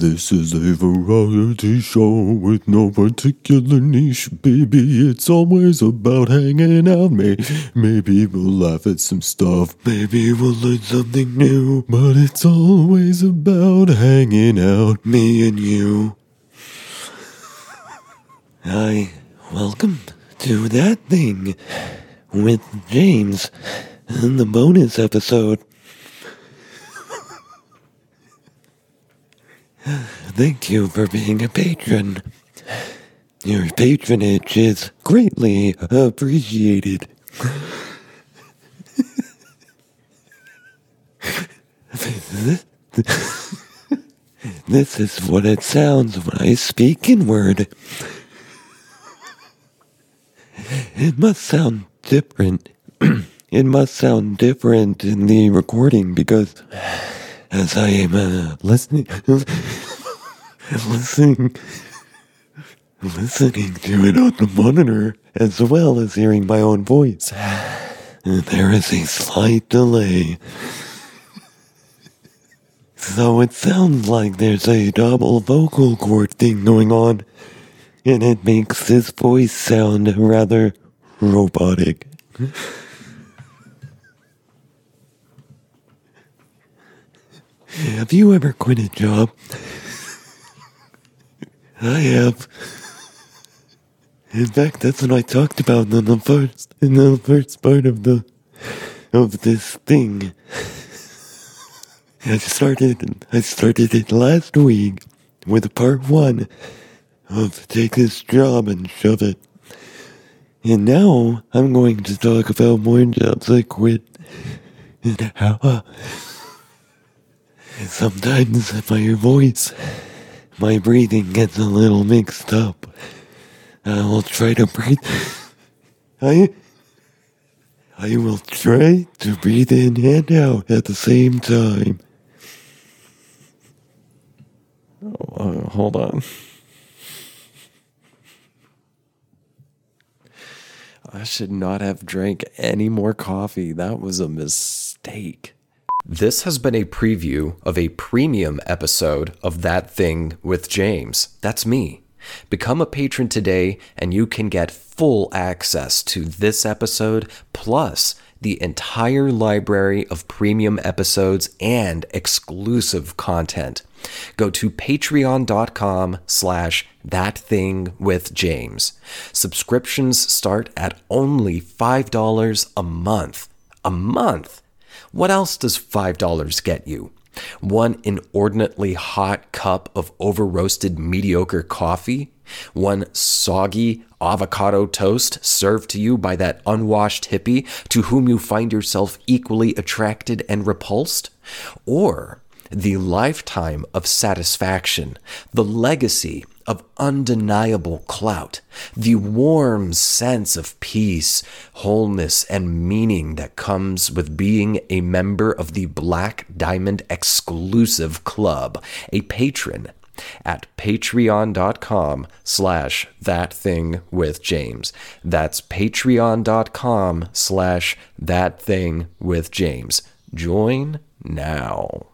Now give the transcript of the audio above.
This is a variety show with no particular niche, baby. It's always about hanging out. May- Maybe we'll laugh at some stuff, maybe we'll learn something new, but it's always about hanging out, me and you. Hi, welcome to that thing with James in the bonus episode. Thank you for being a patron. Your patronage is greatly appreciated. this is what it sounds when I speak in word. It must sound different. it must sound different in the recording because as I am uh, listening, listening, listening to it on the monitor as well as hearing my own voice, there is a slight delay. So it sounds like there's a double vocal cord thing going on, and it makes his voice sound rather robotic. Have you ever quit a job? I have. In fact, that's what I talked about in the first in the first part of the of this thing. I started I started it last week with part one of take this job and shove it. And now I'm going to talk about more jobs I quit and how sometimes my voice, my breathing gets a little mixed up. I will try to breathe. I I will try to breathe in and out at the same time. Uh, hold on. I should not have drank any more coffee. That was a mistake. This has been a preview of a premium episode of That Thing with James. That's me. Become a patron today, and you can get full access to this episode plus the entire library of premium episodes and exclusive content. Go to patreon.com slash that thing with James. Subscriptions start at only $5 a month. A month? What else does $5 get you? One inordinately hot cup of over roasted mediocre coffee? One soggy avocado toast served to you by that unwashed hippie to whom you find yourself equally attracted and repulsed? Or the lifetime of satisfaction, the legacy of undeniable clout, the warm sense of peace, wholeness, and meaning that comes with being a member of the Black Diamond exclusive club, a patron at patreon.com slash that thing with james that's patreon.com slash that thing with james join now